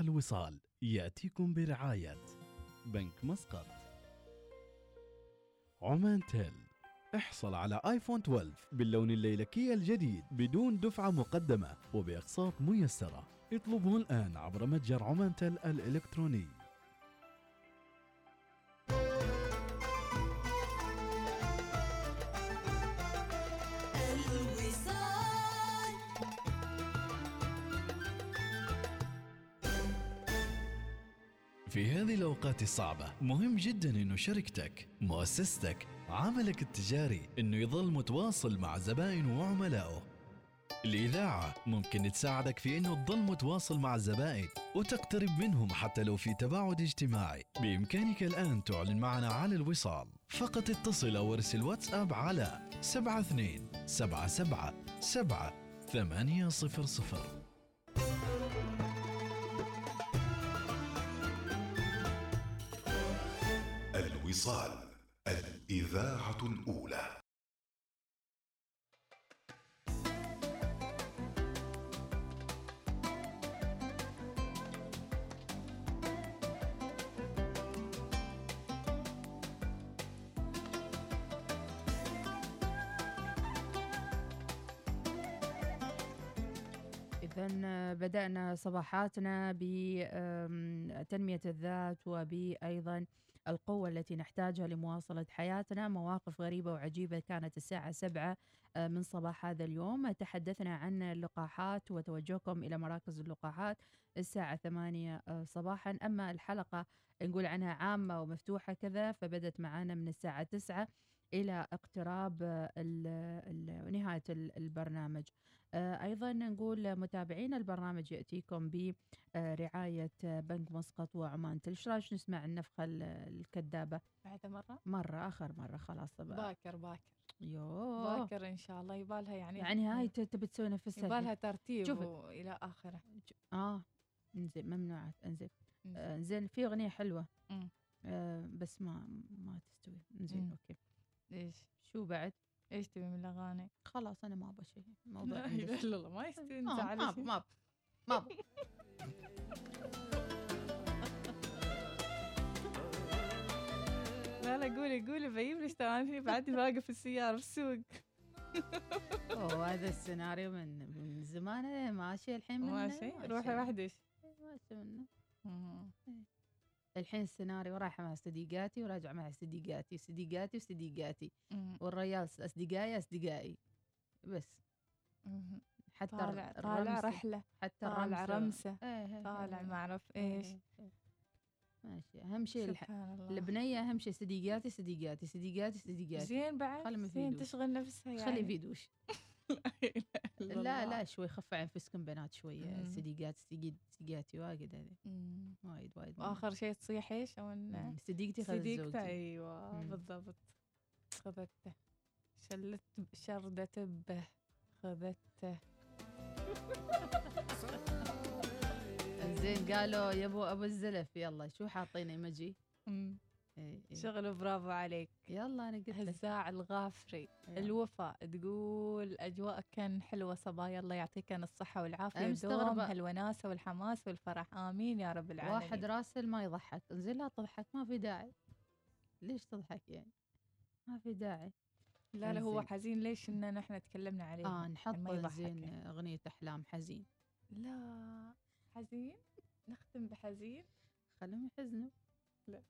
الوصال. يأتيكم برعاية بنك مسقط. عمان تيل. احصل على آيفون 12 باللون الليلكي الجديد بدون دفعة مقدمة وبأقساط ميسرة. اطلبه الآن عبر متجر عمان تيل الإلكتروني. في هذه الأوقات الصعبة مهم جدا أنه شركتك مؤسستك عملك التجاري أنه يظل متواصل مع زبائنه وعملائه. الإذاعة ممكن تساعدك في أنه تظل متواصل مع الزبائن وتقترب منهم حتى لو في تباعد اجتماعي. بإمكانك الآن تعلن معنا على الوصال. فقط اتصل أو ارسل واتساب على 72 77 7 800 الوصال الإذاعة الأولى. إذا بدأنا صباحاتنا بتنمية الذات وبأيضا القوة التي نحتاجها لمواصلة حياتنا مواقف غريبة وعجيبة كانت الساعة سبعة آه، من صباح هذا اليوم. تحدثنا عن اللقاحات وتوجهكم إلى مراكز اللقاحات الساعة ثمانية آه، صباحا. أما الحلقة نقول عنها عامة ومفتوحة كذا فبدت معنا من الساعة تسعة إلى اقتراب آه، نهاية ال- البرنامج. أيضا نقول متابعين البرنامج يأتيكم برعاية بنك مسقط وعمان. تل رايك؟ نسمع النفخة ال- الكذابة؟ بعد مرة؟ مرة آخر مرة خلاص بقى. باكر باكر. يوه. باكر إن شاء الله. يبالها يعني يعني هاي تبي تسوي نفسها يبالها ترتيب شوفي. إلى آخره. آه إنزين ممنوعات. إنزين. إنزين. آه، زين في أغنية حلوة. آه بس ما ما تستوي. إنزين. أوكي. إيش؟ شو بعد؟ إيش تبي من الأغاني؟ خلاص أنا ما أبغى شيء موضوع لا. إله إلا الله ما يستوي آه، ما. ما ما. لا لا قولي قولي بجيب لي اشتغلني بعدني واقف في السيارة في السوق أوه هذا السيناريو من من زمان ماشي الحين ماشي روحي. وحدك ماشي منه. الحين السيناريو رايحه مع صديقاتي وراجعه مع صديقاتي صديقاتي وصديقاتي. والريال أصدقائي أصدقائي. بس. حتى طالع طالع رحلة. حتى طالع الرمز- رمسة. إيه إيه طالع إيه ما اعرف إيه إيش. إيه. ماشي. أهم شيء البنية أهم شيء. صديقاتي صديقاتي صديقاتي صديقاتي. زين بعد. زين. تشغل نفسها يعني خلي إله إلا لا. لا شوي خف انفسكم بنات شوية. صديقات صديق صديقاتي واجد هذه مم. وايد وايد واخر شيء تصيح إيش أو. إن صديقتي خذت صديقته زوجتي أيوه مم. بالضبط خذته شلت شردة به خذته زين قالوا يبو أبو الزلف يلا شو حاطين ايمجي. إيه إيه. شغل برافو عليك. يلا أنا قلت هزاع الغافري. يلا. الوفا تقول أجواء كان حلوة صبايا. الله يعطيكن والعافية. أنا دوام مستغربة. هالوناسة والحماس والفرح. آمين يا رب العالمين. واحد راسل ما يضحك. زين لا تضحك ما في داعي. ليش تضحك يعني؟ ما في داعي. لا لا هو. حزين. ليش ان نحن تكلمنا عليه؟ آه نحط زين يعني. أغنية أحلام حزين. لا. حزين؟ نختم بحزين؟ خلهم يحزنوا. لا.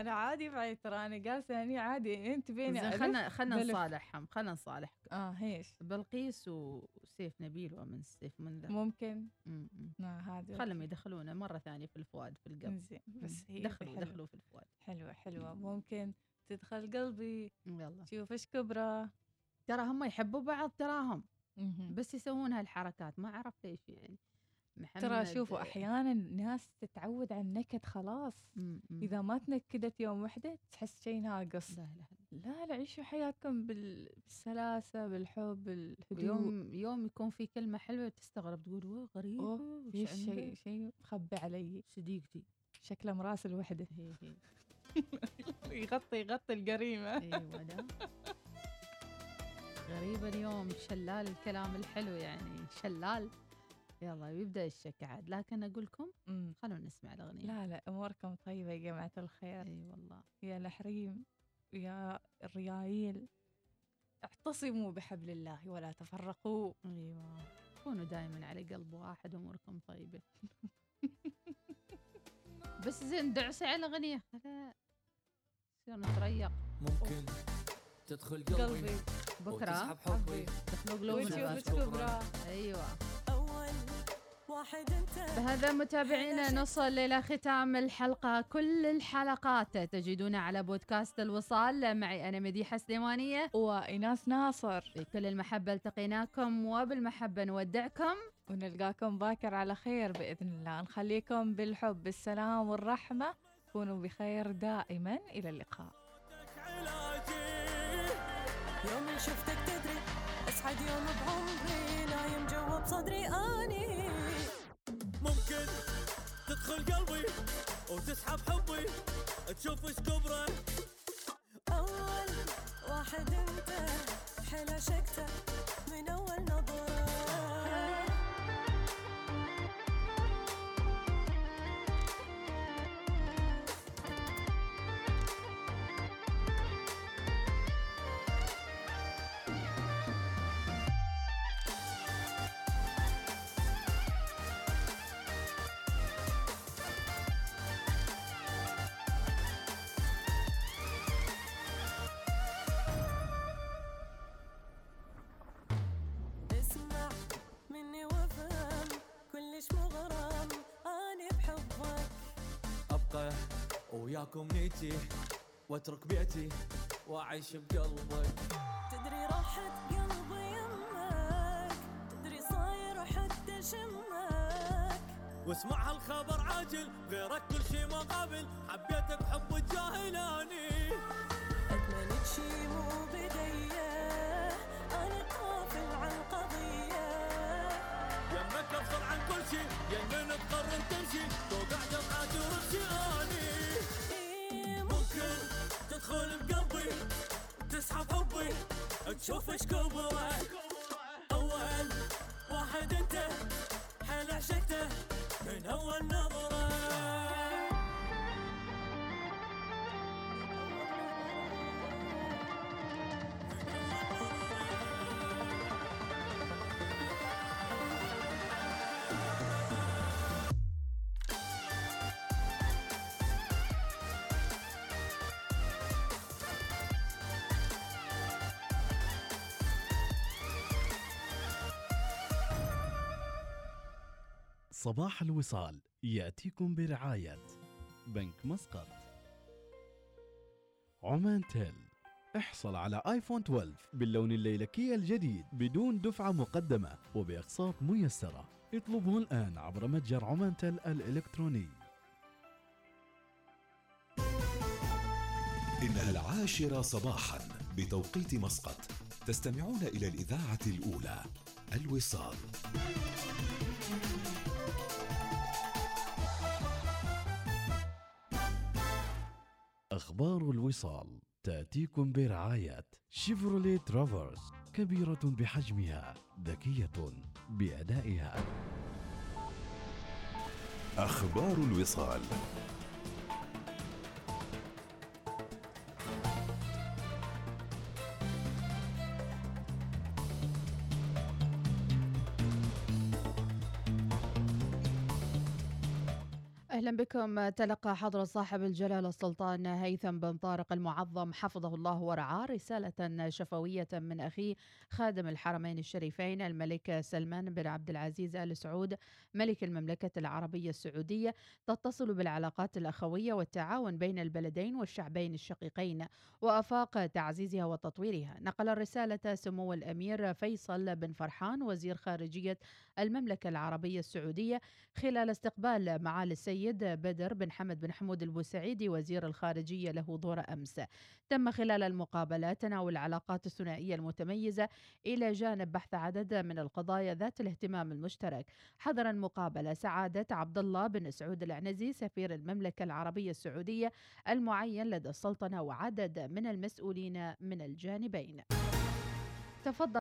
أنا عادي بعد ترى أنا جالسة هني عادي. أنت بيني خلنا خلنا. نصالحهم خلنا نصالح آه هيش. بلقيس وسيف نبيل ومن سيف منذر ممكن. م- م. لا هذا خلهم يدخلونه مرة ثانية في الفؤاد في القلب. زين بس هي دخلوا حلوة. دخلوا في الفؤاد. حلوة حلوة. ممكن تدخل قلبي. يلا. شوف إيش كبرى ترى هم يحبوا بعض تراهم. بس يسوون هالحركات ما أعرف ليش يعني. محمد ترى شوفوا أحيانا ناس تتعود على النكد خلاص. م- م. إذا ما تنكدت يوم وحدة تحس شيء ناقص. لا لا لا. لا عيشوا حياتكم بال- بالسلاسة بالحب بالهدوء. يوم يوم يكون في كلمة حلوة تستغرب تقول "واه غريب أوه، في عنده؟" شيء شيء مخبي علي. صديقتي. شكله مراسل وحده يغطي يغطي الجريمة أيوه لا غريب اليوم شلال الكلام الحلو يعني شلال. يلا يبدأ الشك عاد. لكن أقول لكم. خلونا نسمع الأغنية. لا لا أموركم طيبة يا جماعة الخير. إي والله. يا الحريم يا الريايل اعتصموا بحبل الله ولا تفرقوا. أيوه كونوا دائما على قلب واحد أموركم طيبة. بس زين دعسي على الأغنية. خلاص يصير نتريق؟ ممكن تدخل قلبي. قلبي. بكرة؟ وتسحب حبي. وتشوف بس. كبرى أيوه. بهذا متابعينا نصل إلى ختام الحلقة. كل الحلقات تجدونها على بودكاست الوصال. معي أنا مديحة سليمانية وإناس ناصر. بكل المحبة التقيناكم وبالمحبة نودعكم. ونلقاكم باكر على خير بإذن الله. نخليكم بالحب بالسلام والرحمة. كونوا بخير دائما. إلى اللقاء. يوم شفتك تدري أسعد يوم بعمري. نايم جوا بصدري أني. ممكن تدخل قلبي وتسحب حبي. تشوف إيش كبره. أول واحد أنت حلا شكته من أول وياكم نيتي واترك بيتي وأعيش بقلبك. تدري راحت قلبي يمك تدري صاير حتى شمك. واسمع هالخبر عاجل غيرك كل شي ما قابل حبيتك حب الجاهلاني. أتمنى شي مو بدية أنا قافل عن قضية. يمك أفصل عن كل شي يمن تقرر تمشي توقع ورجعاني إيه ممكن تدخل بقلبي تسحب حبي تشوف إيش أول واحد أنت حيل عشقته من أول نظرة. صباح الوصال يأتيكم برعاية بنك مسقط. عمان تيل احصل على آيفون 12 باللون الليلكي الجديد بدون دفعة مقدمة وبأقساط ميسرة. اطلبه الآن عبر متجر عمان تيل الإلكتروني. إنها العاشرة صباحا بتوقيت مسقط تستمعون إلى الإذاعة الأولى الوصال. أخبار الوصال تأتيكم برعاية شيفروليه ترافرس كبيرة بحجمها ذكية بأدائها. أخبار الوصال. أهلا بكم. تلقى حضرة صاحب الجلالة السلطان هيثم بن طارق المعظم. حفظه الله ورعاه رسالة شفوية من أخيه خادم الحرمين الشريفين الملك سلمان بن عبد العزيز آل سعود ملك المملكة العربية السعودية. تتصل بالعلاقات الأخوية والتعاون بين البلدين والشعبين الشقيقين وأفاق تعزيزها وتطويرها. نقل الرسالة سمو الأمير فيصل بن فرحان وزير خارجية المملكة العربية السعودية خلال استقبال معالي السيد السيد بدر بن حمد بن حمود البوسعيدي وزير الخارجية له دور أمس. تم خلال المقابلة تناول العلاقات الثنائية المتميزة إلى جانب بحث عدد من القضايا ذات الاهتمام المشترك. حضر المقابلة سعادة عبد الله بن سعود العنزي سفير المملكة العربية السعودية المعين لدى السلطنة وعدد من المسؤولين من الجانبين. تفضل.